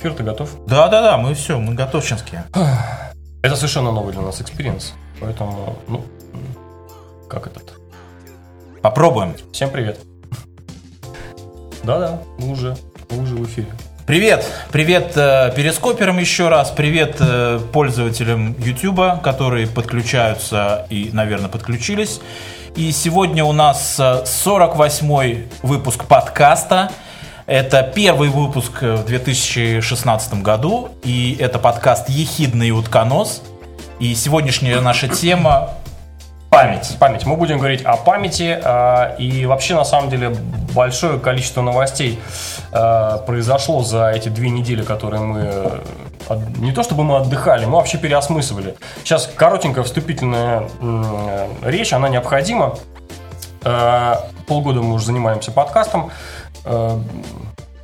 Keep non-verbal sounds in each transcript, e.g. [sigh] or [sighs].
Эфир, ты готов? Да-да-да, мы все, мы готовчинские. [sighs] Это совершенно новый для нас experience. Поэтому, ну, как этот? Попробуем. Всем привет. Да-да, мы уже, мы уже в эфире. Привет, привет э, перископерам еще раз, привет э, пользователям YouTube, которые подключаются и, наверное, подключились. И сегодня у нас 48-й выпуск подкаста. Это первый выпуск в 2016 году, и это подкаст «Ехидный утконос». И сегодняшняя наша тема Память. Память. Мы будем говорить о памяти. Э, и вообще, на самом деле, большое количество новостей э, произошло за эти две недели, которые мы... Не то чтобы мы отдыхали, мы вообще переосмысливали. Сейчас коротенькая вступительная речь, она необходима. Э, полгода мы уже занимаемся подкастом. Э,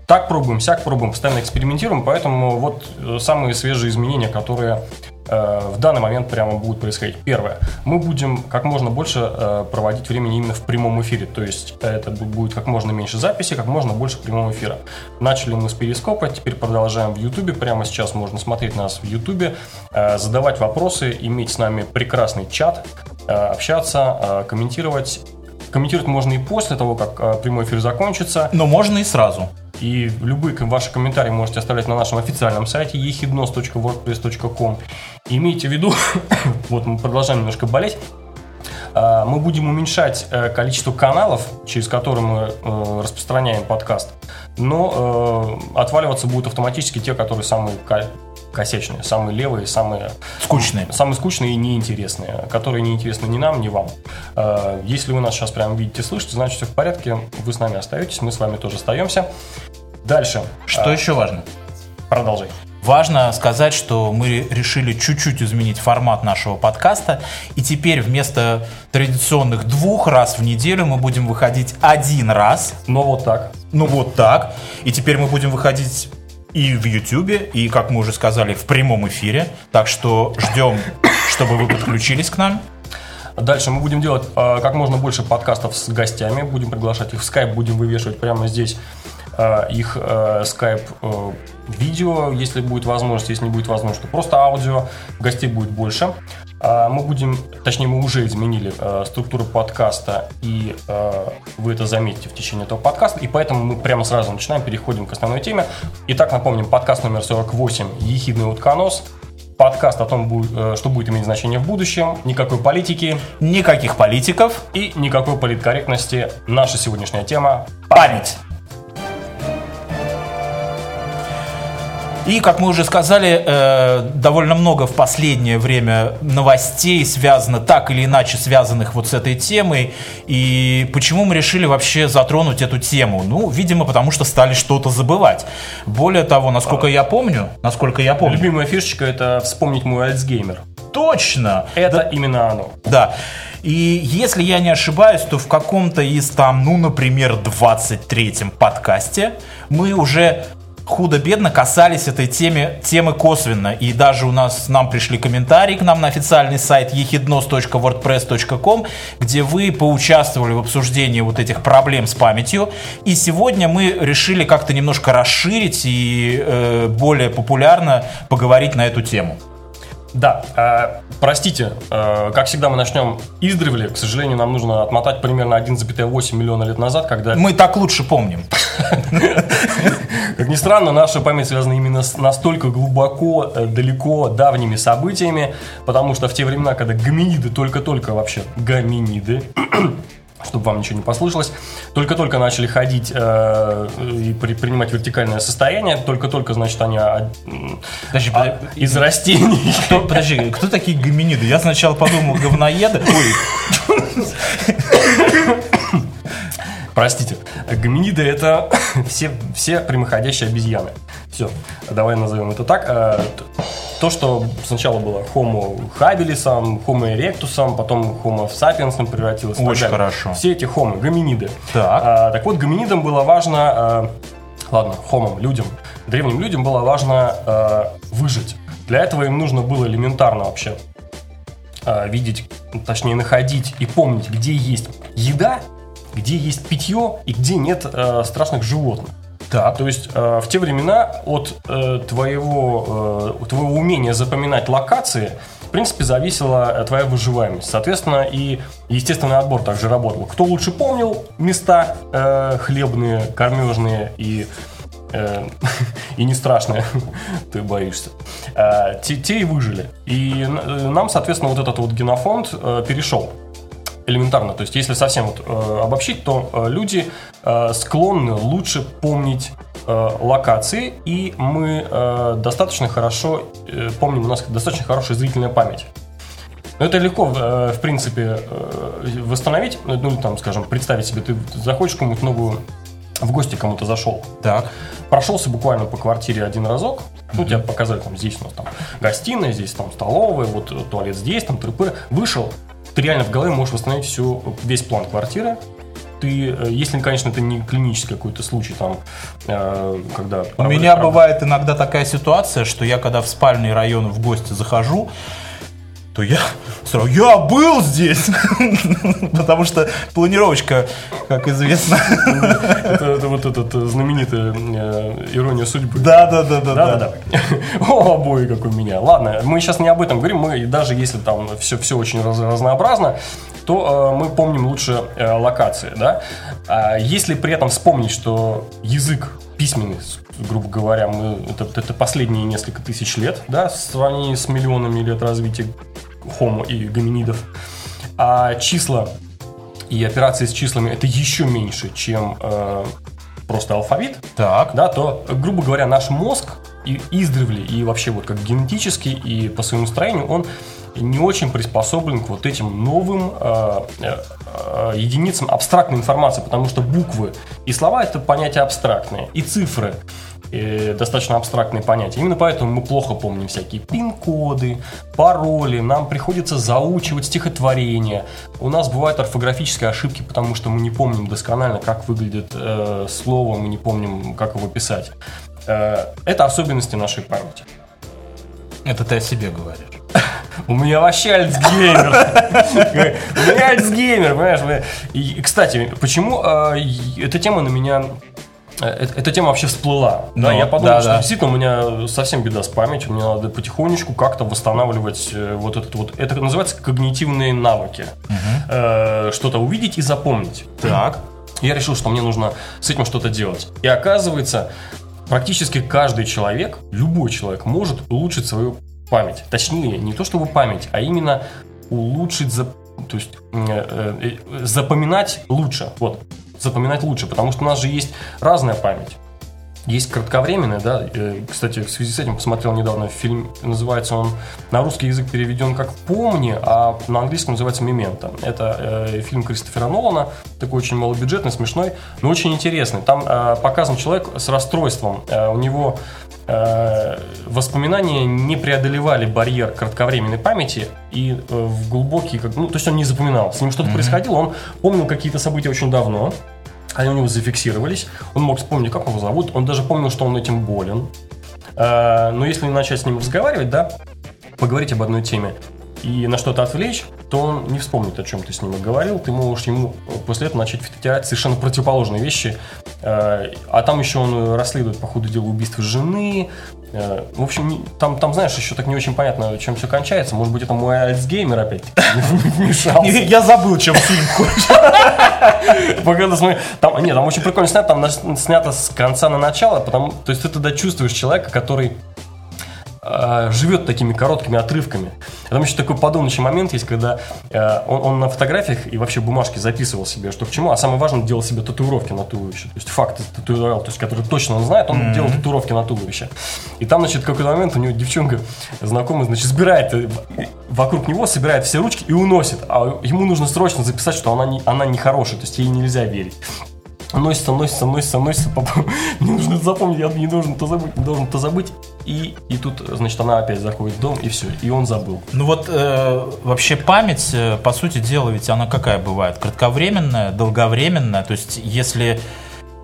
так пробуем, сяк пробуем, постоянно экспериментируем, поэтому вот э, самые свежие изменения, которые э, в данный момент прямо будут происходить. Первое. Мы будем как можно больше проводить времени именно в прямом эфире. То есть это будет как можно меньше записи, как можно больше прямого эфира. Начали мы с перископа, теперь продолжаем в Ютубе. Прямо сейчас можно смотреть нас в Ютубе, задавать вопросы, иметь с нами прекрасный чат, общаться, комментировать. Комментировать можно и после того, как э, прямой эфир закончится. Но можно и сразу. И любые ваши комментарии можете оставлять на нашем официальном сайте ehidnos.wordpress.com. Имейте в виду, [coughs] вот мы продолжаем немножко болеть, а, мы будем уменьшать э, количество каналов, через которые мы э, распространяем подкаст, но э, отваливаться будут автоматически те, которые самые косячные, самые левые, самые скучные, самые скучные и неинтересные, которые неинтересны ни нам, ни вам. Э, если вы нас сейчас прям видите, слышите, значит все в порядке, вы с нами остаетесь, мы с вами тоже остаемся. Дальше. Что а, еще важно? Продолжай. Важно сказать, что мы решили чуть-чуть изменить формат нашего подкаста, и теперь вместо традиционных двух раз в неделю мы будем выходить один раз. Но вот так. Ну вот так. И теперь мы будем выходить и в YouTube, и, как мы уже сказали, в прямом эфире. Так что ждем, чтобы вы подключились к нам. Дальше мы будем делать э, как можно больше подкастов с гостями, будем приглашать их в Skype, будем вывешивать прямо здесь э, их э, Skype э, видео, если будет возможность, если не будет возможности, то просто аудио, гостей будет больше. А, мы будем, точнее мы уже изменили э, структуру подкаста, и э, вы это заметите в течение этого подкаста, и поэтому мы прямо сразу начинаем, переходим к основной теме. Итак, напомним, подкаст номер 48 «Ехидный утконос», подкаст о том, э, что будет иметь значение в будущем, никакой политики, никаких политиков и никакой политкорректности. Наша сегодняшняя тема – память. И, как мы уже сказали, э, довольно много в последнее время новостей связано, так или иначе связанных вот с этой темой. И почему мы решили вообще затронуть эту тему? Ну, видимо, потому что стали что-то забывать. Более того, насколько я помню, насколько я помню... Любимая фишечка – это вспомнить мой Альцгеймер. Точно! Это да. именно оно. Да. И если я не ошибаюсь, то в каком-то из там, ну, например, 23-м подкасте мы уже худо-бедно касались этой темы, темы косвенно. И даже у нас, нам пришли комментарии к нам на официальный сайт ехиднос.wordpress.com, где вы поучаствовали в обсуждении вот этих проблем с памятью. И сегодня мы решили как-то немножко расширить и э, более популярно поговорить на эту тему. Да, э, простите, э, как всегда мы начнем издревле. К сожалению, нам нужно отмотать примерно 1,8 миллиона лет назад, когда... Мы так лучше помним. Как ни странно, наша память связана именно с настолько глубоко, э, далеко, давними событиями, потому что в те времена, когда гоминиды только-только вообще, гоминиды, чтобы вам ничего не послышалось. Только-только начали ходить э, и при, принимать вертикальное состояние, только-только, значит, они а, подожди, а, из растений. Кто, подожди, кто такие гоминиды? Я сначала подумал, говноеды. Ой. Простите, гоминиды это [coughs] все, все прямоходящие обезьяны. Все, давай назовем это так. Э, то, что сначала было Homo habilis, Homo erectus, потом Homo sapiens превратилось. Очень хорошо. Все эти Homo, гоминиды. Так. А, так вот, гоминидам было важно, а, ладно, Homo, людям, древним людям было важно а, выжить. Для этого им нужно было элементарно вообще а, видеть, точнее находить и помнить, где есть еда, где есть питье и где нет а, страшных животных. Так. То есть э, в те времена от э, твоего, э, твоего умения запоминать локации, в принципе, зависела э, твоя выживаемость. Соответственно, и естественный отбор также работал. Кто лучше помнил места э, хлебные, кормежные и э, [laughs] и не страшные, [laughs] ты боишься, э, те, те и выжили. И э, нам, соответственно, вот этот вот генофонд э, перешел элементарно. То есть, если совсем вот, э, обобщить, то э, люди э, склонны лучше помнить э, локации, и мы э, достаточно хорошо э, помним, у нас достаточно хорошая зрительная память. Но это легко, э, в принципе, э, восстановить, ну, или там, скажем, представить себе, ты заходишь какую-нибудь новую в гости кому-то зашел, Так. прошелся буквально по квартире один разок, ну, тебе показали, там, здесь у нас там гостиная, здесь там столовая, вот э, туалет здесь, там трипы, вышел, ты реально в голове можешь восстановить всю, весь план квартиры, ты, э, если, конечно, это не клинический какой-то случай, там, э, когда... У меня бывает иногда такая ситуация, что я когда в спальный район в гости захожу, то я сразу, я был здесь, [laughs] потому что планировочка, как известно. Это, это вот этот э, знаменитая э, ирония судьбы. Да, да, да, да, Да, да. [laughs] О, обои, как у меня. Ладно, мы сейчас не об этом говорим. Мы даже если там все, все очень раз- разнообразно, то э, мы помним лучше локации, да. А если при этом вспомнить, что язык письменный, грубо говоря, мы, это, это последние несколько тысяч лет, да, в сравнении с миллионами лет развития хомо и гоминидов, а числа и операции с числами это еще меньше, чем э, просто алфавит, Так. да, то, грубо говоря, наш мозг и издревле, и вообще вот как генетически, и по своему строению, он не очень приспособлен к вот этим новым э, э, э, единицам абстрактной информации, потому что буквы и слова это понятия абстрактные, и цифры э, достаточно абстрактные понятия. Именно поэтому мы плохо помним всякие пин-коды, пароли, нам приходится заучивать стихотворения. У нас бывают орфографические ошибки, потому что мы не помним досконально, как выглядит э, слово, мы не помним, как его писать. Э, это особенности нашей памяти. Это ты о себе говоришь. [laughs] У меня вообще альцгеймер. [laughs] У меня альцгеймер, понимаешь? И, кстати, почему э, эта тема на меня эта тема вообще всплыла. Да, Ну, я подумал, да, что да. действительно у меня совсем беда с памятью. Мне надо потихонечку как-то восстанавливать э, вот этот вот. Это называется когнитивные навыки. Э, Что-то увидеть и запомнить. Так. Я решил, что мне нужно с этим что-то делать. И оказывается, практически каждый человек, любой человек, может улучшить свою память. Точнее, не то чтобы память, а именно улучшить, то есть э, э, э, запоминать лучше. Вот, запоминать лучше, потому что у нас же есть разная память. Есть кратковременная, да. э, Кстати, в связи с этим посмотрел недавно фильм, называется он на русский язык переведен как «Помни», а на английском называется «Мементо». Это э, фильм Кристофера Нолана, такой очень малобюджетный, смешной, но очень интересный. Там э, показан человек с расстройством. Э, у него э, воспоминания не преодолевали барьер кратковременной памяти и э, в глубокий, как, ну, то есть он не запоминал. С ним что-то происходило, он помнил какие-то события очень давно, они у него зафиксировались, он мог вспомнить, как его зовут, он даже помнил, что он этим болен. Э, Но если начать с ним разговаривать, да, поговорить об одной теме и на что-то отвлечь, то он не вспомнит, о чем ты с ним говорил. Ты можешь ему после этого начать втирать совершенно противоположные вещи. Э, А там еще он расследует, по ходу дела, убийство жены. Э, В общем, там, там, знаешь, еще так не очень понятно, чем все кончается. Может быть, это мой альцгеймер опять-таки [laughs] вмешался. Я забыл, чем фильм [laughs] смотри- там, нет, там очень прикольно снято, там снято с конца на начало, потому, то есть ты тогда чувствуешь человека, который живет такими короткими отрывками. А Там еще такой подумающий момент есть, когда э, он, он на фотографиях и вообще бумажке записывал себе, что к чему, а самое важное, делал себе татуировки на туловище. То есть факты татуировал, то есть который точно он знает, он делал татуировки на туловище. И там, значит, в какой-то момент у него девчонка знакомая, значит, собирает э, вокруг него, собирает все ручки и уносит. А ему нужно срочно записать, что она не, она не хорошая, то есть ей нельзя верить. Носится, носится, носится, носится. [laughs] папа, Мне нужно запомнить, я не должен то забыть, не должен то забыть. И, и тут, значит, она опять заходит в дом, и все, и он забыл. Ну вот э, вообще память, э, по сути дела, ведь она какая бывает? Кратковременная, долговременная. То есть если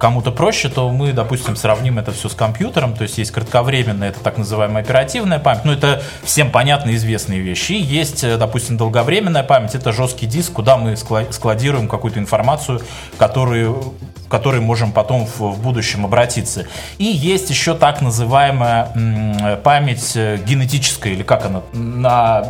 кому-то проще, то мы, допустим, сравним это все с компьютером, то есть есть кратковременная, это так называемая оперативная память, ну это всем понятно известные вещи. И есть, э, допустим, долговременная память, это жесткий диск, куда мы складируем какую-то информацию, которую которой можем потом в, в будущем обратиться. И есть еще так называемая память э, генетическая, или как она, на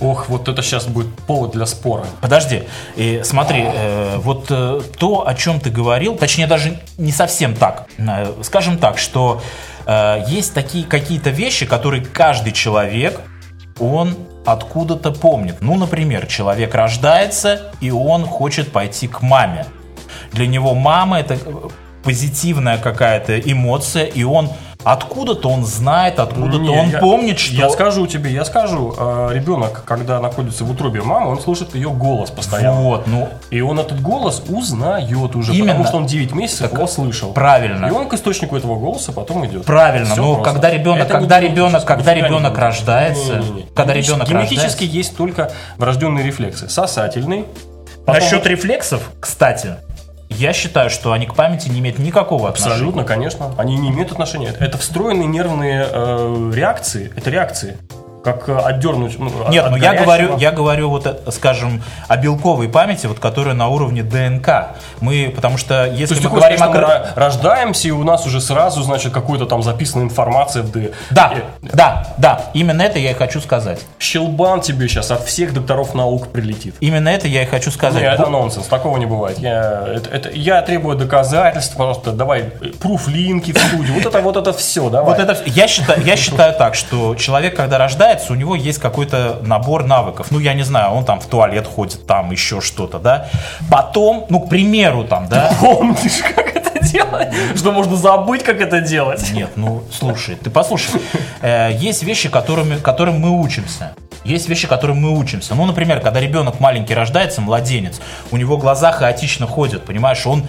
Ох, вот это сейчас будет повод для спора. Подожди, и смотри, э, вот э, то, о чем ты говорил, точнее даже не совсем так. Э, скажем так, что э, есть такие какие-то вещи, которые каждый человек, он откуда-то помнит. Ну, например, человек рождается, и он хочет пойти к маме. Для него мама это позитивная какая-то эмоция, и он Откуда-то он знает, откуда-то он я, помнит, что... Я скажу тебе, я скажу, э, ребенок, когда находится в утробе мамы, он слышит ее голос постоянно. Вот, ну... И он этот голос узнает уже, Именно. потому что он 9 месяцев так, его слышал. Правильно. И он к источнику этого голоса потом идет. Правильно, Все но просто. когда ребенок, Это когда ребенок, когда ребенок рождается, не, не, не. когда ребенок Генетически рождается... есть только врожденные рефлексы. Сосательный. Потом... Насчет рефлексов, кстати, я считаю, что они к памяти не имеют никакого отношения. Абсолютно, конечно. Они не имеют отношения. Это встроенные нервные э, реакции. Это реакции как э, отдернуть. Ну, Нет, от ну я говорю, я говорю вот, э, скажем, о белковой памяти, вот которая на уровне ДНК. Мы, потому что если То мы говорим сказать, о мы рождаемся и у нас уже сразу, значит, какой-то там записана информация в ДНК. Да, и... да, да, именно это я и хочу сказать. Щелбан тебе сейчас от всех докторов наук прилетит. Именно это я и хочу сказать. Нет, это нонсенс, такого не бывает. Я, это, это, я требую доказательств, пожалуйста, давай пруф-линки в студию. Вот это, вот это все, давай. Вот это, я считаю, я считаю так, что человек, когда рождается, у него есть какой-то набор навыков. Ну, я не знаю, он там в туалет ходит, там еще что-то, да. Потом, ну, к примеру, там, да. Помнишь, как это делать? Что можно забыть, как это делать? Нет, ну, слушай, ты послушай. Э, есть вещи, которыми, которым мы учимся. Есть вещи, которым мы учимся. Ну, например, когда ребенок маленький рождается, младенец, у него глаза хаотично ходят, понимаешь, он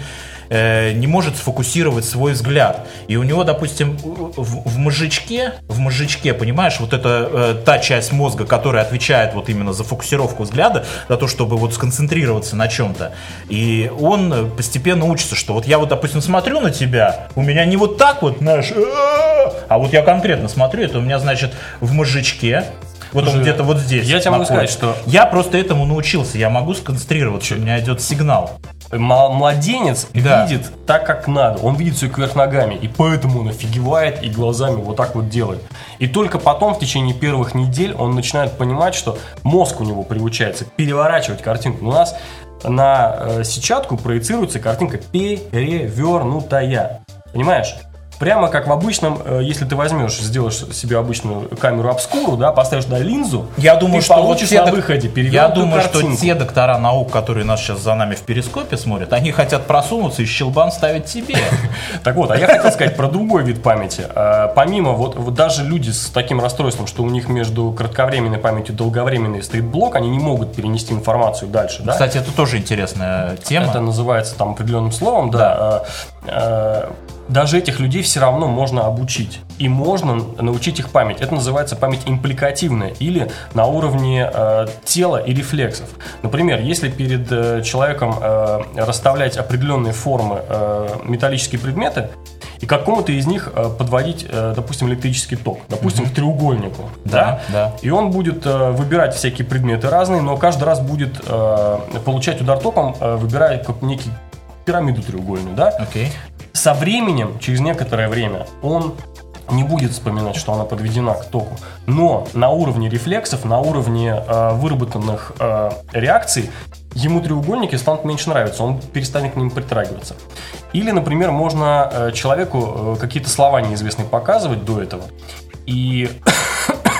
э, не может сфокусировать свой взгляд. И у него, допустим, в, в мозжечке, в мозжечке, понимаешь, вот это э, та часть мозга, которая отвечает вот именно за фокусировку взгляда, за то, чтобы вот сконцентрироваться на чем-то. И он постепенно учится, что вот я вот, допустим, смотрю на тебя, у меня не вот так вот, знаешь, а вот я конкретно смотрю, это у меня, значит, в мозжечке, вот он где-то вот здесь. Я тебе могу сказать, что... Я просто этому научился. Я могу сконцентрироваться, у меня идет сигнал младенец да. видит так, как надо. Он видит все кверх ногами, и поэтому он офигевает и глазами вот так вот делает. И только потом, в течение первых недель, он начинает понимать, что мозг у него приучается переворачивать картинку. У нас на э, сетчатку проецируется картинка перевернутая. Понимаешь? Прямо как в обычном, э, если ты возьмешь, сделаешь себе обычную камеру обскуру, да, поставишь на линзу, я думаю, ты что получишь вот на док... выходе Я думаю, картинку. что те доктора наук, которые нас сейчас за нами в перископе смотрят, они хотят просунуться и щелбан ставить себе. [laughs] Так вот, а я хотел сказать про другой вид памяти. Э, помимо вот даже люди с таким расстройством, что у них между кратковременной памятью и долговременной стоит блок, они не могут перенести информацию дальше. Кстати, это тоже интересная тема. Это называется там определенным словом, да. Э, даже этих людей все равно можно обучить. И можно научить их память. Это называется память импликативная или на уровне э, тела и рефлексов. Например, если перед э, человеком э, расставлять определенные формы э, металлические предметы, и какому-то из них э, подводить, э, допустим, электрический ток, допустим, mm-hmm. к треугольнику, да, да, и он будет выбирать всякие предметы разные, но каждый раз будет получать удар током, выбирая некий пирамиду треугольную, да? Okay со временем, через некоторое время, он не будет вспоминать, что она подведена к току. Но на уровне рефлексов, на уровне э, выработанных э, реакций, ему треугольники станут меньше нравиться, он перестанет к ним притрагиваться. Или, например, можно э, человеку э, какие-то слова неизвестные показывать до этого и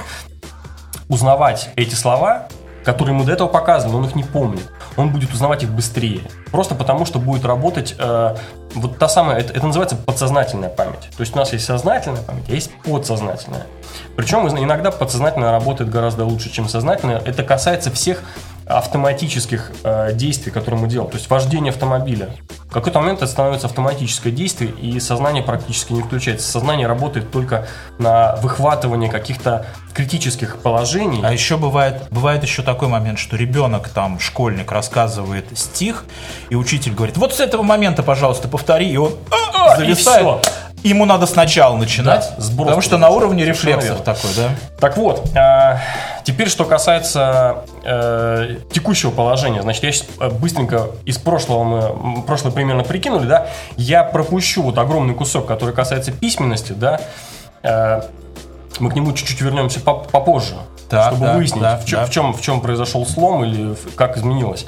[coughs] узнавать эти слова, которые ему до этого показывали, он их не помнит он будет узнавать их быстрее. Просто потому, что будет работать э, вот та самая, это, это называется подсознательная память. То есть у нас есть сознательная память, а есть подсознательная. Причем иногда подсознательная работает гораздо лучше, чем сознательная. Это касается всех автоматических э, действий, которые мы делаем. То есть вождение автомобиля. В какой-то момент это становится автоматическое действие, и сознание практически не включается. Сознание работает только на выхватывание каких-то критических положений. А еще бывает, бывает еще такой момент, что ребенок, там, школьник рассказывает стих, и учитель говорит, вот с этого момента, пожалуйста, повтори, и он «А, а», зависает. Ему надо сначала начинать, Да, сброс потому что на уровне рефлексов такой, да? Так вот, а, теперь что касается э, текущего положения. Значит, я сейчас быстренько из прошлого мы прошлое примерно прикинули, да. Я пропущу вот огромный кусок, который касается письменности, да. Э, мы к нему чуть-чуть вернемся поп- попозже, Так, чтобы да, выяснить, да, в, да. в чем, в чем произошел слом или как изменилось.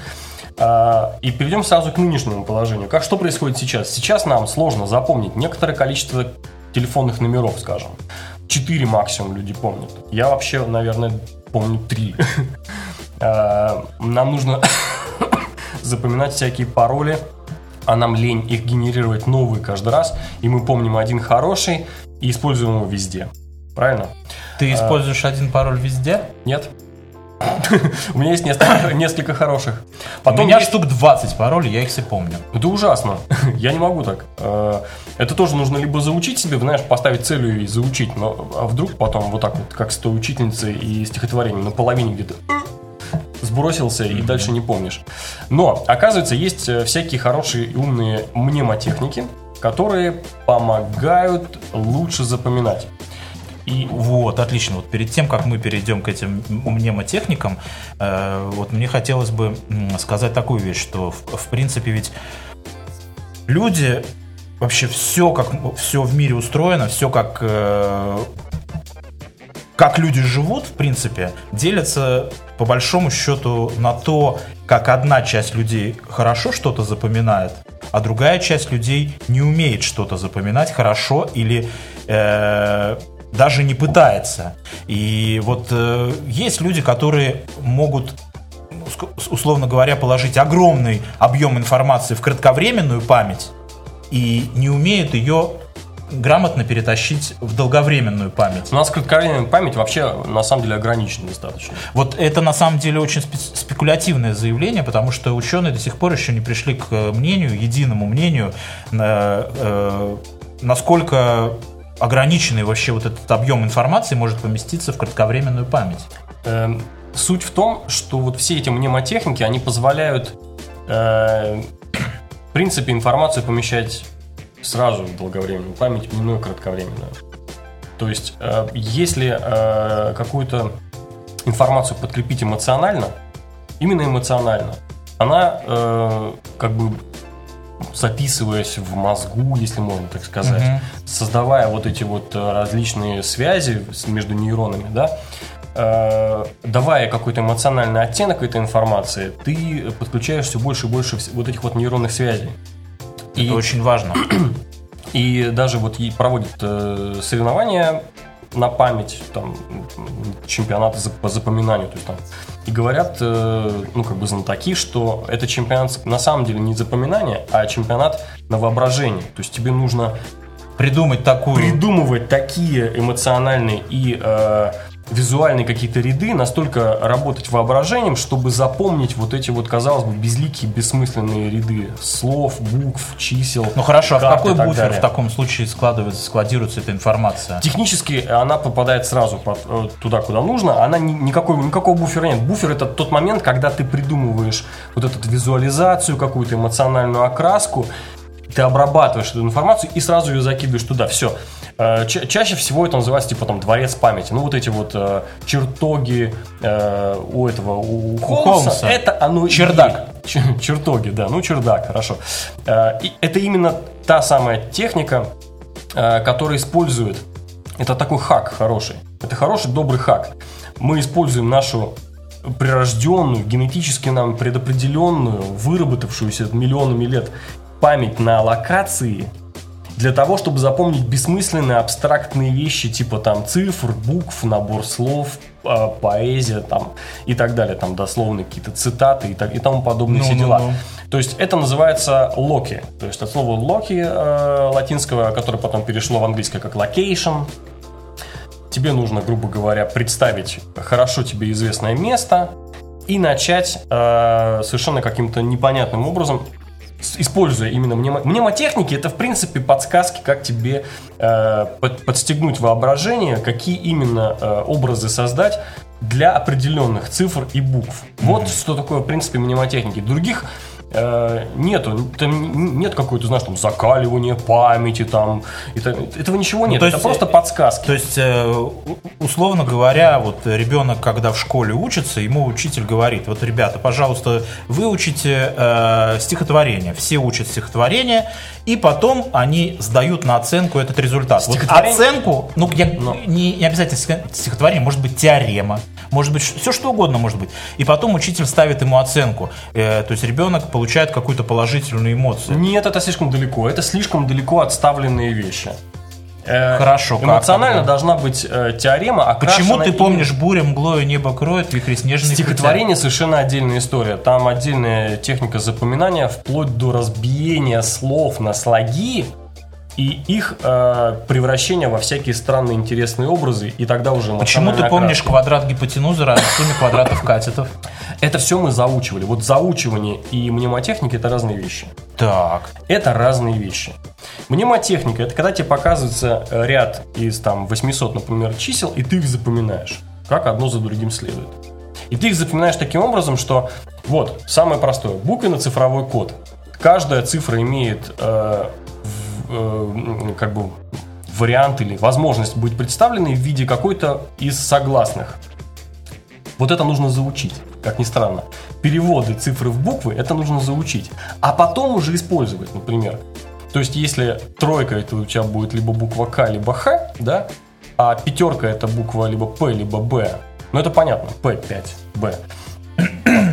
А, И перейдем сразу к нынешнему положению. Как что происходит сейчас? Сейчас нам сложно запомнить некоторое количество телефонных номеров, скажем. Четыре максимум люди помнят. Я вообще, наверное, помню три. [laughs] А, Нам нужно [coughs] запоминать всякие пароли, а нам лень их генерировать новые каждый раз. И мы помним один хороший и используем его везде. Правильно? Ты используешь один пароль везде? Нет? У меня есть несколько, хороших. У Потом меня есть- штук 20 паролей, я их все помню. Это ужасно. [laughs] Я не могу так. Э, Это тоже нужно либо заучить себе, знаешь, поставить целью и заучить, но а вдруг потом вот так вот, как с той учительницей и стихотворением, на половине где-то э, сбросился и дальше не помнишь. Но, оказывается, есть э, всякие хорошие и умные мнемотехники, которые помогают лучше запоминать. И Вот, отлично. Вот перед тем, как мы перейдем к этим мнемотехникам, э, вот мне хотелось бы сказать такую вещь, что в, в принципе ведь люди вообще все как все в мире устроено, все как э, как люди живут, в принципе, делятся по большому счету на то, как одна часть людей хорошо что-то запоминает, а другая часть людей не умеет что-то запоминать хорошо или э, даже не пытается. И вот э, есть люди, которые могут ну, условно говоря, положить огромный объем информации в кратковременную память и не умеют ее грамотно перетащить в долговременную память. у нас кратковременная память вообще на самом деле ограничена достаточно. Вот это на самом деле очень спе- спекулятивное заявление, потому что ученые до сих пор еще не пришли к э, мнению, единому мнению, э, насколько ограниченный вообще вот этот объем информации может поместиться в кратковременную память. Эм, Суть в том, что вот все эти мнемотехники, они позволяют, э, в принципе, информацию помещать сразу в долговременную память, минуя кратковременную. То есть, э, если э, какую-то информацию подкрепить эмоционально, именно эмоционально, она э, как бы записываясь в мозгу, если можно так сказать, Мгм. создавая вот эти вот э, различные связи между нейронами, да, э, давая какой-то эмоциональный оттенок этой информации, ты подключаешь все больше и больше вот этих вот нейронных связей. И, Это очень важно. [clears throat] и даже вот и проводят э, соревнования на память, там, чемпионаты по запоминанию, то есть там, и говорят, э, ну, как бы знатоки, что это чемпионат на самом деле не запоминание, а чемпионат на воображение. То есть тебе нужно Придумать такую... придумывать такие эмоциональные и э, визуальные какие-то ряды, настолько работать воображением, чтобы запомнить вот эти вот, казалось бы, безликие, бессмысленные ряды слов, букв, чисел. Ну хорошо, а в какой буфер далее. в таком случае складывается, складируется эта информация? Технически она попадает сразу под, э, туда, куда нужно. Она ни- никакой, никакого буфера нет. Буфер это тот момент, когда ты придумываешь вот эту визуализацию, какую-то эмоциональную окраску, ты обрабатываешь эту информацию и сразу ее закидываешь туда. Все. Чаще всего это называется типа там дворец памяти. Ну вот эти вот э, чертоги э, у этого у, Холмса, Холмса. это оно и Чердак. Чер- чертоги, да, ну чердак, хорошо. Э, и это именно та самая техника, э, которая использует. Это такой хак хороший. Это хороший, добрый хак. Мы используем нашу прирожденную, генетически нам предопределенную, выработавшуюся миллионами лет память на локации для того, чтобы запомнить бессмысленные абстрактные вещи, типа там цифр, букв, набор слов, э, поэзия там и так далее, там дословные какие-то цитаты и, так, и тому подобные Ну, все ну, дела. ну. То есть это называется локи, то есть от слова локи э, латинского, которое потом перешло в английское как location. Тебе нужно, грубо говоря, представить хорошо тебе известное место и начать э, совершенно каким-то непонятным образом используя именно мнемо... мнемотехники, это в принципе подсказки, как тебе э, под- подстегнуть воображение, какие именно э, образы создать для определенных цифр и букв. Вот что такое, в принципе, мнемотехники. Других нету, там нет какой-то, знаешь, там закаливания памяти, там, это- этого ничего нет, то это есть, просто э, подсказки. То есть, э, условно говоря, вот ребенок, когда в школе учится, ему учитель говорит, вот, ребята, пожалуйста, выучите э, стихотворение. Все учат стихотворение, и потом они сдают на оценку этот результат. Вот оценку, ну, я, Но. не, не обязательно стих- стихотворение, может быть теорема, может быть все что угодно может быть. И потом учитель ставит ему оценку. Э, то есть ребенок получает какую-то положительную эмоцию. Нет, это слишком далеко. Это слишком далеко отставленные вещи. Э, Хорошо, как Эмоционально тогда? должна быть э, теорема, Почему ты помнишь буря, мглою, небо кроет, вихри снежные Стихотворение совершенно отдельная история. Там отдельная техника запоминания, вплоть до разбиения слов на слоги и их э, превращения во всякие странные интересные образы, и тогда уже Почему ты помнишь окраска. квадрат гипотенузы равен сумме квадратов катетов? Это все мы заучивали. Вот заучивание и мнемотехника это разные вещи. Так. Это разные вещи. Мнемотехника – это когда тебе показывается э, ряд из там 800, например, чисел, и ты их запоминаешь, как одно за другим следует. И ты их запоминаешь таким образом, что вот, самое простое, буквенно-цифровой код. Каждая цифра имеет э, как бы вариант или возможность быть представленной в виде какой-то из согласных. Вот это нужно заучить, как ни странно. Переводы цифры в буквы, это нужно заучить. А потом уже использовать, например. То есть, если тройка, это у тебя будет либо буква К, либо Х, да, а пятерка это буква либо П, либо Б. Ну, это понятно, П5, Б.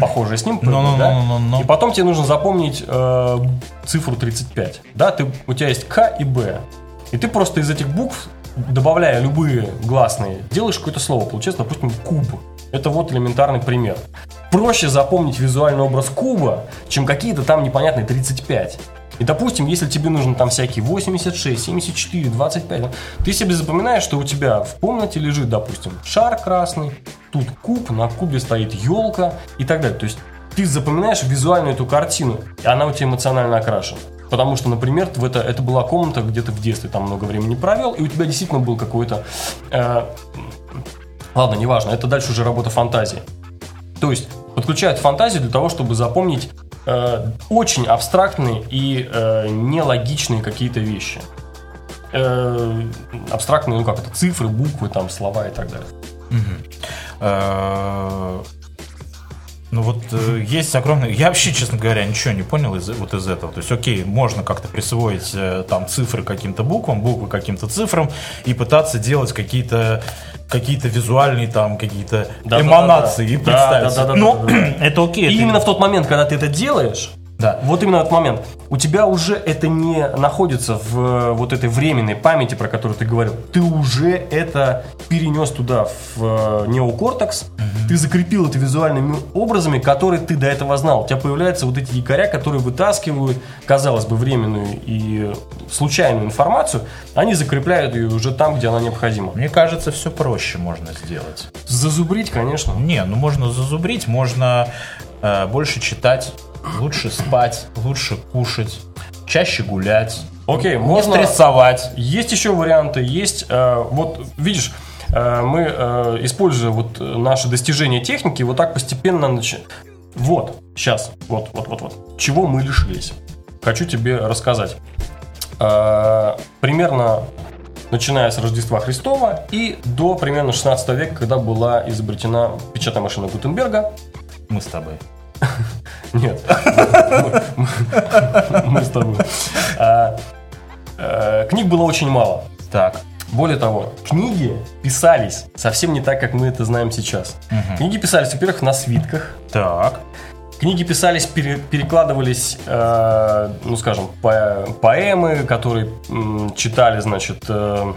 Похоже с ним, П, Ну-ну-ну-ну-ну. да? И потом тебе нужно запомнить э, цифру 35. Да, ты, у тебя есть К и Б. И ты просто из этих букв, добавляя любые гласные, делаешь какое-то слово. Получается, допустим, куб. Это вот элементарный пример. Проще запомнить визуальный образ куба, чем какие-то там непонятные 35. И, допустим, если тебе нужно там всякие 86, 74, 25, да, ты себе запоминаешь, что у тебя в комнате лежит, допустим, шар красный, тут куб, на кубе стоит елка и так далее. То есть ты запоминаешь визуальную эту картину, и она у тебя эмоционально окрашена. Потому что, например, в это, это была комната, где ты в детстве там много времени провел, и у тебя действительно был какой-то... э, ладно, неважно, это дальше уже работа фантазии. То есть подключают фантазию для того, чтобы запомнить очень абстрактные и э, нелогичные какие-то вещи. Э, абстрактные, ну как это, цифры, буквы, там, слова и так далее. Э, Ну вот э, есть огромное... Я вообще, честно говоря, ничего не понял из, вот из этого. То есть, окей, можно как-то присвоить э, там цифры каким-то буквам, буквы каким-то цифрам и пытаться делать какие-то какие-то визуальные там какие-то эманации Да, представить. Ну, [clears throat] это окей. И именно в тот момент, когда ты это делаешь, Да. вот именно этот момент, у тебя уже это не находится в э, вот этой временной памяти, про которую ты говорил. Ты уже это перенес туда, в э, неокортекс, ты закрепил это визуальными образами, которые ты до этого знал. У тебя появляются вот эти якоря, которые вытаскивают, казалось бы, временную и случайную информацию, они закрепляют ее уже там, где она необходима. Мне кажется, все проще можно сделать. Зазубрить, конечно. Не, ну можно зазубрить, можно больше читать, лучше спать, лучше кушать, чаще гулять, Окей, не можно... стрессовать. Есть еще варианты, есть, э, вот видишь, э, мы, э, используя вот э, наши достижения техники, вот так постепенно начинаем. Вот, сейчас, вот, вот, вот, вот, чего мы лишились. Хочу тебе рассказать. Э, примерно начиная с Рождества Христова и до примерно 16 века, когда была изобретена печатная машина Гутенберга. Мы с тобой. [laughs] Нет. [laughs] Мы- с тобой. А, э, Книг было очень мало. Так. Более того, книги писались совсем не так, как мы это знаем сейчас. Книги писались, во-первых, на свитках. Так. Книги писались, пере- перекладывались, э, ну скажем, по- поэмы, которые м, читали, значит, э,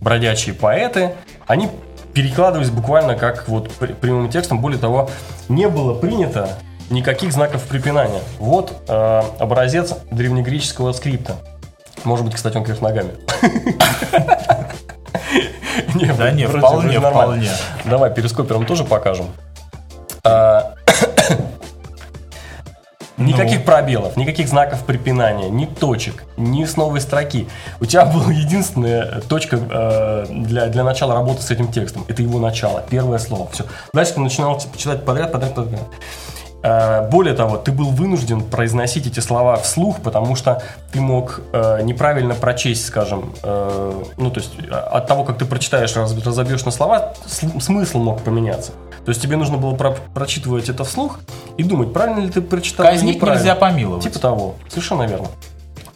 бродячие поэты. Они перекладывались буквально как вот пр- прямым текстом. Более того, не было принято никаких знаков препинания. Вот э, образец древнегреческого скрипта. Может быть, кстати, он кверх ногами. Не, Да не, вполне, вполне. Давай перископером тоже покажем. На Никаких пробелов, никаких знаков препинания, ни точек, ни с новой строки. У тебя была единственная точка э, для, для начала работы с этим текстом. Это его начало, первое слово. Все. Дальше ты начинал типа, читать подряд, подряд, подряд. Э, более того, ты был вынужден произносить эти слова вслух, потому что ты мог э, неправильно прочесть, скажем, э, ну то есть э, от того, как ты прочитаешь, раз, разобьешь на слова, смысл мог поменяться. То есть тебе нужно было про прочитывать это вслух и думать, правильно ли ты прочитал Казнить нельзя помиловать. Типа того, совершенно верно.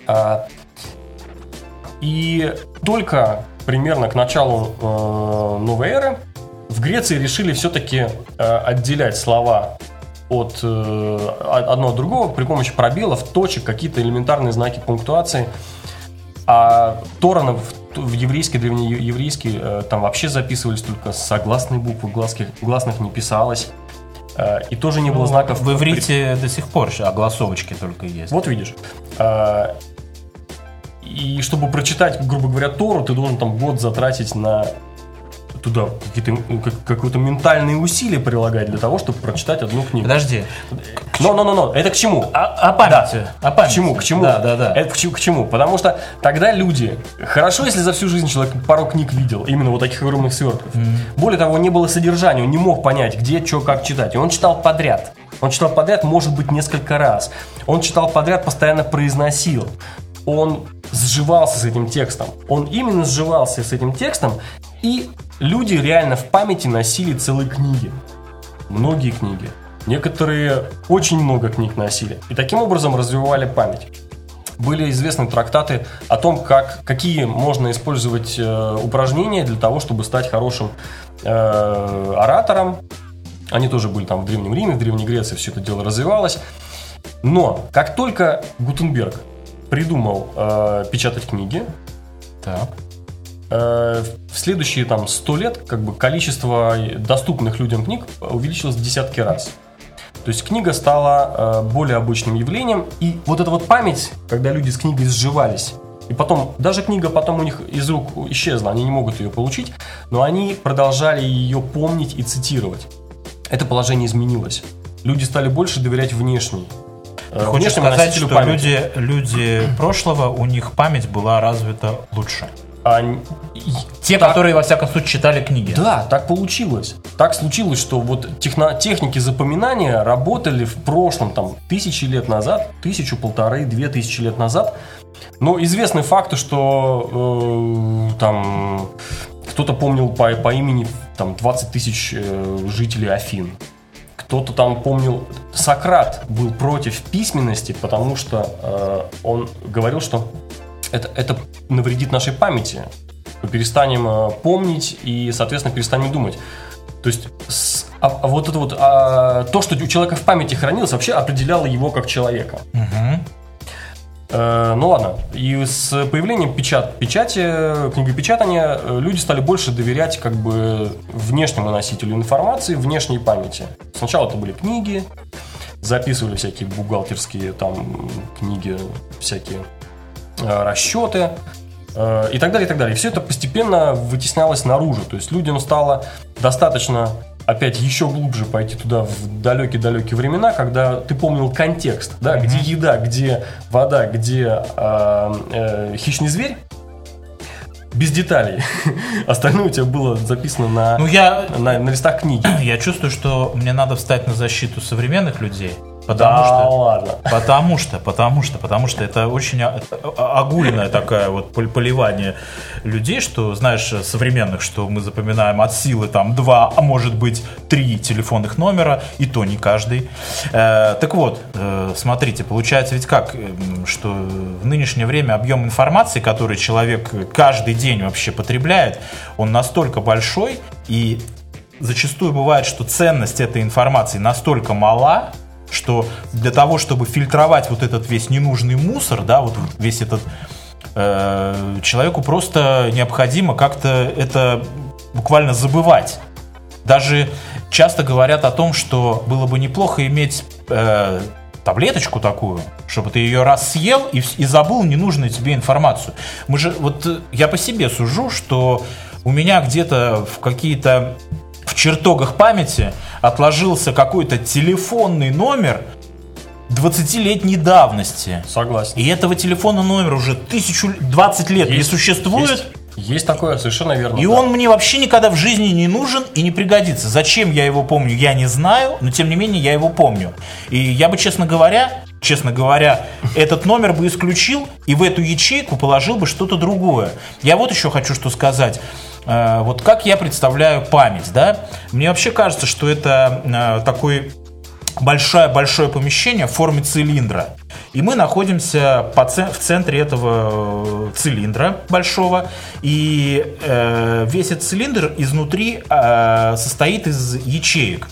А, и только примерно к началу э, новой эры в Греции решили все-таки э, отделять слова от э, одного от другого при помощи пробелов, точек, какие-то элементарные знаки пунктуации. А Тора в, еврейский, древнееврейский, э, там вообще записывались только согласные буквы, гласных, гласных не писалось. Э, и тоже не было ну, знаков. В иврите до сих пор огласовочки только есть. Вот видишь. Э, и чтобы прочитать, грубо говоря, Тору, ты должен там год затратить на туда какие-то ну, как, какое-то ментальные усилия прилагать для того, чтобы прочитать одну книгу. Подожди. Но, но, но, но, это к чему? О, о памяти. Да. О памяти. К чему? К чему? Да, да, да. Это к, к чему? Потому что тогда люди, хорошо, если за всю жизнь человек пару книг видел, именно вот таких огромных свертков. Mm. Более того, не было содержания, он не мог понять, где, что, как читать. И он читал подряд. Он читал подряд, может быть, несколько раз. Он читал подряд, постоянно произносил. Он сживался с этим текстом. Он именно сживался с этим текстом и люди реально в памяти носили целые книги. Многие книги. Некоторые очень много книг носили. И таким образом развивали память. Были известны трактаты о том, как, какие можно использовать э, упражнения для того, чтобы стать хорошим э, оратором. Они тоже были там в Древнем Риме, в Древней Греции все это дело развивалось. Но как только Гутенберг придумал э, печатать книги, так. Э, в следующие там 100 лет как бы количество доступных людям книг увеличилось в десятки раз. То есть книга стала э, более обычным явлением, и вот эта вот память, когда люди с книгой сживались, и потом, даже книга потом у них из рук исчезла, они не могут ее получить, но они продолжали ее помнить и цитировать. Это положение изменилось. Люди стали больше доверять внешней. Ты хочешь сказать, что люди, люди прошлого, у них память была развита лучше? А, Те, так, которые, во всяком случае, читали книги. Да, так получилось. Так случилось, что вот техно, техники запоминания работали в прошлом, там, тысячи лет назад, тысячу, полторы, две тысячи лет назад. Но известны факты, что э, там кто-то помнил по, по имени там 20 тысяч э, жителей Афин. Кто-то там помнил, Сократ был против письменности, потому что э, он говорил, что это, это навредит нашей памяти. Мы перестанем э, помнить и, соответственно, перестанем думать. То есть с, а, а вот это вот а, то, что у человека в памяти хранилось, вообще определяло его как человека. Угу. Э, ну ладно. И с появлением печат, печати, книгопечатания э, люди стали больше доверять как бы внешнему носителю информации, внешней памяти. Сначала это были книги, записывали всякие бухгалтерские там книги, всякие расчеты э, и так далее, и так далее. И все это постепенно вытеснялось наружу. То есть людям стало достаточно опять еще глубже пойти туда в далекие-далекие времена, когда ты помнил контекст, да, mm-hmm. где еда, где вода, где э, э, хищный зверь, без деталей. [laughs] Остальное у тебя было записано на, ну, я, на, на листах книги. [clears throat] Я чувствую, что мне надо встать на защиту современных людей. Потому да, что, ладно. Потому что, потому что, потому что это очень огульное такое вот поливание людей, что, знаешь, современных, что мы запоминаем от силы там два, а может быть три телефонных номера, и то не каждый. Э, так вот, э, смотрите, получается ведь как, что в нынешнее время объем информации, который человек каждый день вообще потребляет, он настолько большой, и зачастую бывает, что ценность этой информации настолько мала, что для того, чтобы фильтровать вот этот весь ненужный мусор, да, вот весь этот э, человеку просто необходимо как-то это буквально забывать. Даже часто говорят о том, что было бы неплохо иметь э, таблеточку такую, чтобы ты ее раз съел и, и забыл ненужную тебе информацию. Мы же, вот я по себе сужу, что у меня где-то в какие-то в чертогах памяти отложился какой-то телефонный номер, 20-летней давности. Согласен. И этого телефона номера уже тысячу, 20 лет не Есть- существует. Есть, есть такое, совершенно верно. И да. он мне вообще никогда в жизни не нужен и не пригодится. Зачем я его помню, я не знаю, но тем не менее я его помню. И я бы, честно говоря, честно говоря, этот номер бы исключил и в эту ячейку положил бы что-то другое. Я вот еще хочу что сказать. Э, Вот как я представляю память, да? Мне вообще кажется, что это э, такой большое-большое помещение в форме цилиндра. И мы находимся по в центре этого э, цилиндра большого. И э, весь этот цилиндр изнутри э, состоит из ячеек.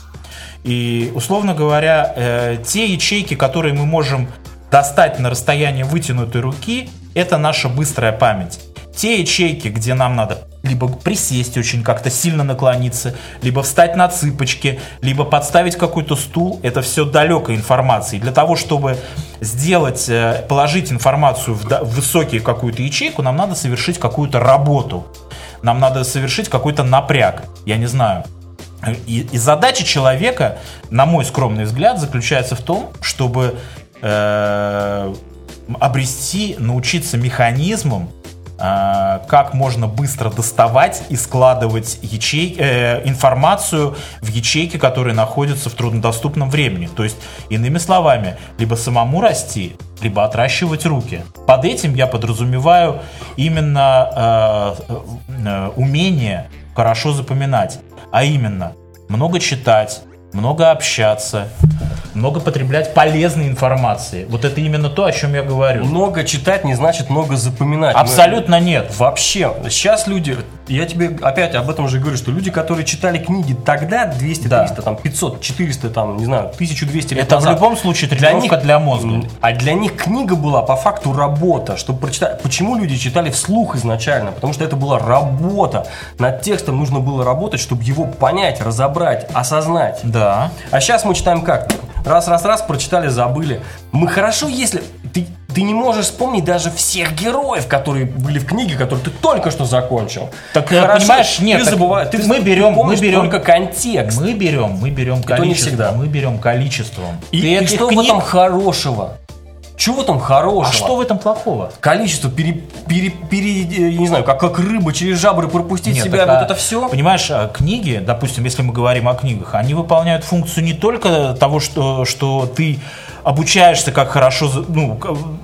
И, условно говоря, э, те ячейки, которые мы можем достать на расстояние вытянутой руки, это наша быстрая память. Те ячейки, где нам надо либо присесть очень как-то сильно наклониться, либо встать на цыпочки, либо подставить какой-то стул, это все далекая информация. И для того, чтобы сделать, э, положить информацию в, в высокие какую-то ячейку, нам надо совершить какую-то работу. Нам надо совершить какой-то напряг. Я не знаю. И, и задача человека, на мой скромный взгляд, заключается в том, чтобы э, обрести, научиться механизмам, как можно быстро доставать и складывать ячей, э, информацию в ячейки, которые находятся в труднодоступном времени. То есть, иными словами, либо самому расти, либо отращивать руки. Под этим я подразумеваю именно э, э, умение хорошо запоминать, а именно много читать, много общаться, много потреблять полезной информации. Вот это именно то, о чем я говорю. Много читать не значит много запоминать. Мы- Абсолютно нет. Вообще, сейчас люди, я тебе опять об этом же говорю, что люди, которые читали книги тогда, 200, Да. 300, там, 500, 400, там, не знаю, 1200 лет Это в назад, любом случае тренировка для мозга. м, А для них книга была по факту работа, чтобы прочитать. Почему люди читали вслух изначально? Потому что это была работа. Над текстом нужно было работать, чтобы его понять, разобрать, осознать. Да. А сейчас мы читаем как? Раз, раз, раз, прочитали, забыли. Мы хорошо, если ты, ты не можешь вспомнить даже всех героев, которые были в книге, которые ты только что закончил. Так, э, понимаешь, нет, ты забываешь, ты, мы берем- ты мы берем- только контекст. Мы берем, мы берем не количество, всегда. мы берем количеством. И, Ты и что в книг- этом хорошего? Чего этом хорошего? А что в этом плохого? Количество пере, пере, пере- э, я не знаю, как, как рыба через жабры пропустить Нет, себя, так, вот а, это все. Понимаешь, а, книги, допустим, если мы говорим о книгах, они выполняют функцию не только того, что, что ты обучаешься, как хорошо, ну,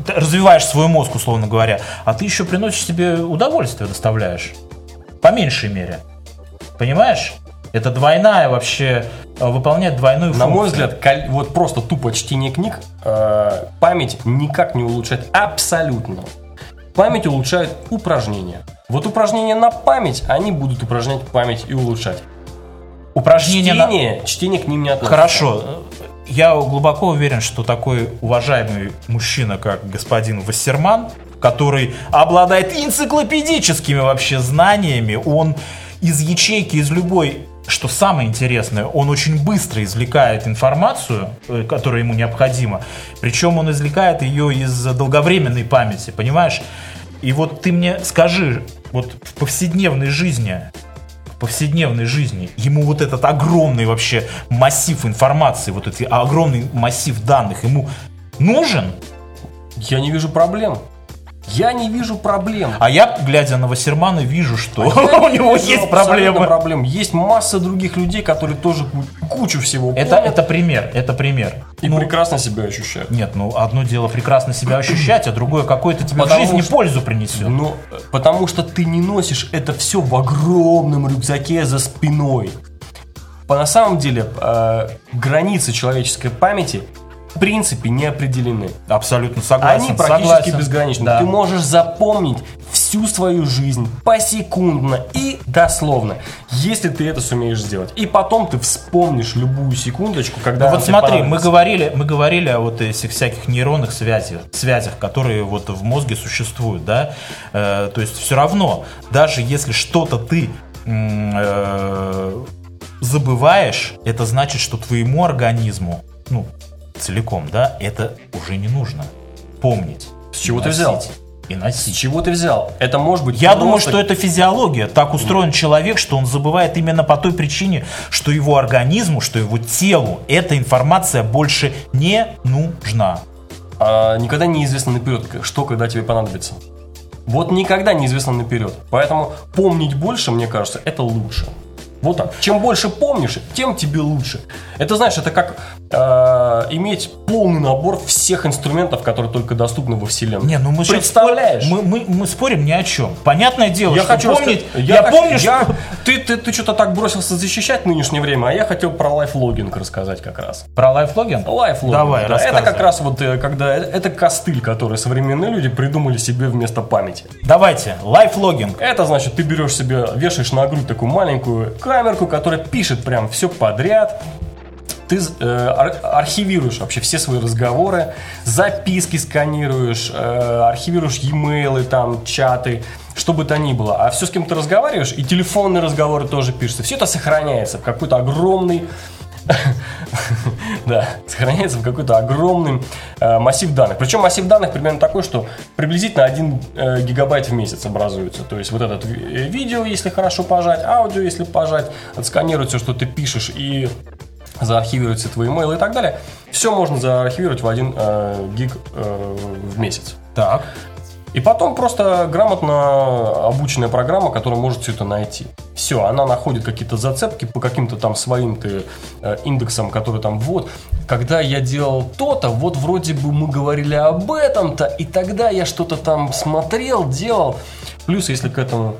развиваешь свой мозг, условно говоря, а ты еще приносишь себе удовольствие, доставляешь. По меньшей мере. Понимаешь? Это двойная вообще, выполняет двойную На функцию. мой взгляд, вот просто тупо чтение книг э, память никак не улучшает абсолютно. Память улучшает упражнения. Вот упражнения на память, они будут упражнять память и улучшать. Упражнение на- Чтение, чтение к ним не относится. Хорошо. Я глубоко уверен, что такой уважаемый мужчина, как господин Вассерман, который обладает энциклопедическими вообще знаниями, он из ячейки, из любой что самое интересное, он очень быстро извлекает информацию, э, которая ему необходима. Причем он извлекает ее из долговременной памяти, понимаешь? И вот ты мне скажи, вот в повседневной жизни, в повседневной жизни ему вот этот огромный вообще массив информации, вот этот огромный массив данных ему нужен? Я не вижу проблем. Я не вижу проблем. А я, глядя на Вассермана, вижу, что Я [laughs] у не него вижу есть проблемы. проблем. Есть масса других людей, которые тоже ку- кучу всего Это, помнят это пример, это пример. и Ну, прекрасно себя ощущают. Нет, ну одно дело прекрасно себя ощущать, а другое какое-то тебе в Потому жизни что- пользу принесет. Ну, потому что ты не носишь это все в огромном рюкзаке за спиной. По на самом деле э, границы человеческой памяти в принципе не определены. Абсолютно согласен. Они практически согласен. безграничны. Да. Ты можешь запомнить всю свою жизнь посекундно и дословно, если ты это сумеешь сделать. И потом ты вспомнишь любую секундочку, когда Ну вот смотри, мы говорили, мы говорили о вот этих всяких нейронных связях, связях, которые вот в мозге существуют, да. Э, то есть все равно, даже если что-то ты э, забываешь, это значит, что твоему организму, ну целиком, да, это уже не нужно помнить. С чего ты носить. взял? и С носить. чего ты взял? Это может быть... Я просто- думаю, что это физиология. Так устроен человек, что он забывает именно по той причине, что его организму, что его телу эта информация больше не нужна. а, никогда неизвестно наперед, что когда тебе понадобится. Вот никогда неизвестно наперед. Поэтому помнить больше, мне кажется, это лучше. Вот так. Чем больше помнишь, тем тебе лучше. Это, знаешь, это как э, иметь полный набор всех инструментов, которые только доступны во Вселенной. Не, ну мы Представляешь? спор- Мы, мы, мы спорим ни о чем. Понятное дело, Я что хочу помнить. раска- Я, хочу- помню, я- что. Ты, ты, ты что-то так бросился защищать нынешнее время, а я хотел про lifelogging рассказать как раз. Про lifelogging? Lifelogging. Давай, да. Это как раз вот э, когда... Это костыль, который современные люди придумали себе вместо памяти. Давайте, lifelogging. Это значит, ты берешь себе, вешаешь на грудь такую маленькую камерку, которая пишет прям все подряд. Ты э, ар- архивируешь вообще все свои разговоры, записки сканируешь, э, архивируешь e-mail, там, чаты, что бы то ни было. А все, с кем ты разговариваешь, и телефонные разговоры тоже пишутся. Все это сохраняется в какой-то огромный [laughs] да, сохраняется в какой-то огромный э, массив данных. Причем массив данных примерно такой, что приблизительно 1 э, гигабайт в месяц образуется. То есть вот этот э, видео, если хорошо пожать, аудио, если пожать, отсканировать все, что ты пишешь и заархивировать все твои имейлы и так далее. Все можно заархивировать в 1 гиг э, в месяц. Так. И потом просто грамотно обученная программа, которая может все это найти. Все, она находит какие-то зацепки по каким-то там своим ты э, индексам, которые там вот. Когда я делал то-то, вот вроде бы мы говорили об этом-то, и тогда я что-то там смотрел, делал. Плюс, если к этому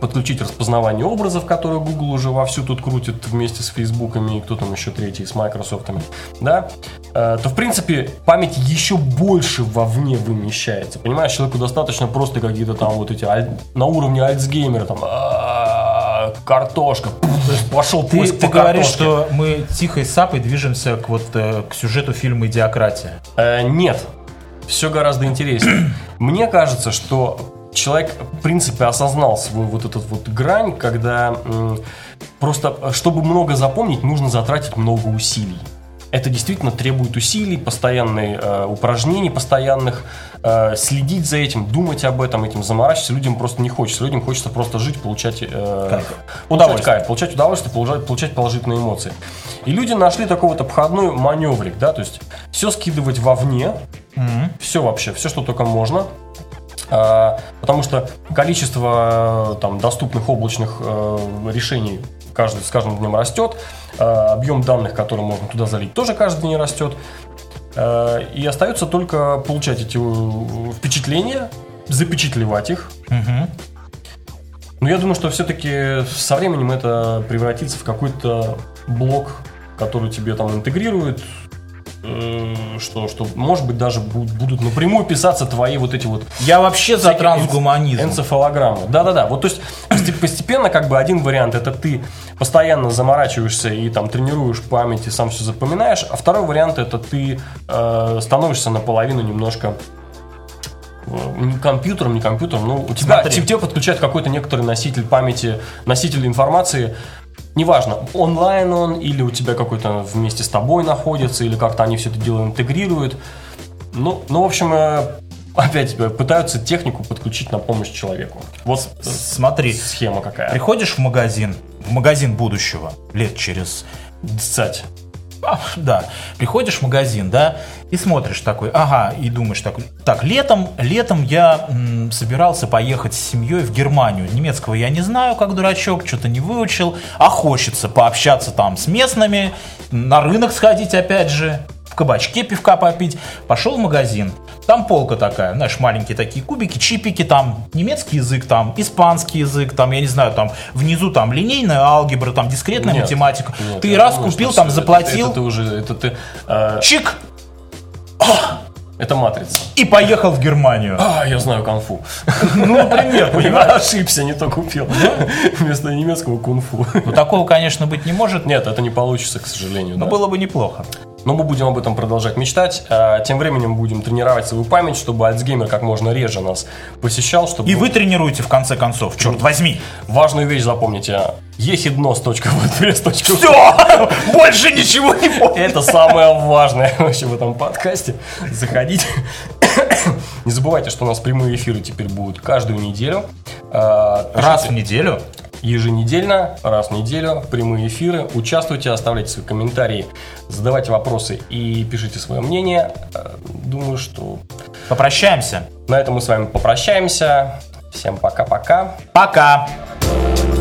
подключить распознавание образов, которые Google уже вовсю тут крутит вместе с Фейсбуками и кто там еще третий, с Майкрософтами, да, э, то, в принципе, память еще больше вовне вымещается. Понимаешь, человеку достаточно просто какие-то там вот эти на уровне альцгеймера, там, «А, картошка, пошел Ты, поиск ты по говоришь, картошке. что мы тихой сапой движемся к, вот, э, к сюжету фильма «Идиократия». Э, нет, все гораздо интереснее. [clears throat] Мне кажется, что человек, в принципе, осознал свою вот эту вот грань, когда просто, чтобы много запомнить, нужно затратить много усилий. Это действительно требует усилий, постоянных э, упражнений, постоянных э, следить за этим, думать об этом, этим заморачиваться. Людям просто не хочется. Людям хочется просто жить, получать э, Кайф. получать Удовольствие. кайф, получать удовольствие, получать, получать положительные эмоции. И люди нашли такой вот обходной маневрик, да, то есть все скидывать вовне, все вообще, все, что только можно. А, потому что количество э, там, доступных облачных э, решений каждый, с каждым днем растет, а, объем данных, которые можно туда залить, тоже каждый день растет. А, и остается только получать эти э, впечатления, запечатлевать их. Но я думаю, что все-таки со временем это превратится в какой-то блок, который тебе там интегрирует, что, что может быть даже бу- будут напрямую писаться твои вот эти вот Я вообще за трансгуманизм. энц- Энцефалограммы. Да-да-да. Вот то есть посте- постепенно как бы один вариант это ты постоянно заморачиваешься и там тренируешь память и сам все запоминаешь, а второй вариант это ты э, становишься наполовину немножко э, не компьютером, не компьютером, но у тебя, Смотри. тебе подключают какой-то некоторый носитель памяти, носитель информации, неважно, онлайн он или у тебя какой-то вместе с тобой находится, или как-то они все это дело интегрируют. Ну, ну, в общем, э, опять пытаются технику подключить на помощь человеку. Вот Смотри, схема какая. приходишь в магазин, в магазин будущего, лет через Кстати, А, да, приходишь в магазин, да, и смотришь такой, ага, и думаешь такой, так, летом, летом я м, собирался поехать с семьей в Германию. Немецкого я не знаю, как дурачок, что-то не выучил, а хочется пообщаться там с местными, на рынок сходить опять же, кабачке пивка попить. Пошел в магазин, там полка такая, знаешь, маленькие такие кубики, чипики, там немецкий язык, там испанский язык, там, я не знаю, там внизу там линейная алгебра, там дискретная Нет, математика. нет, Ты раз думаю, купил, там заплатил, Это, это ты уже, это ты, э, чик, это матрица. и поехал в Германию. А, я знаю конфу. Ну, например, понимаешь? [laughs] ошибся, не то купил. Вместо немецкого кунг-фу. Ну, такого, конечно, быть не может, Нет, это не получится, к сожалению. но было бы неплохо. Но мы будем об этом продолжать мечтать. А Тем временем будем тренировать свою память, чтобы Альцгеймер как можно реже нас посещал, чтобы И вы тренируете, в конце концов, черт возьми. важную вещь запомните. ехиднос.wordpress.com Все! [laughs] Больше ничего не помню. Это самое важное вообще в этом подкасте. Заходите. [coughs] Не забывайте, что у нас прямые эфиры теперь будут каждую неделю. А, Раз в неделю. Еженедельно, раз в неделю, прямые эфиры. Участвуйте, оставляйте свои комментарии, задавайте вопросы и пишите свое мнение. А, Думаю, что Попрощаемся. на этом мы с вами попрощаемся. Всем пока-пока. Пока. Thank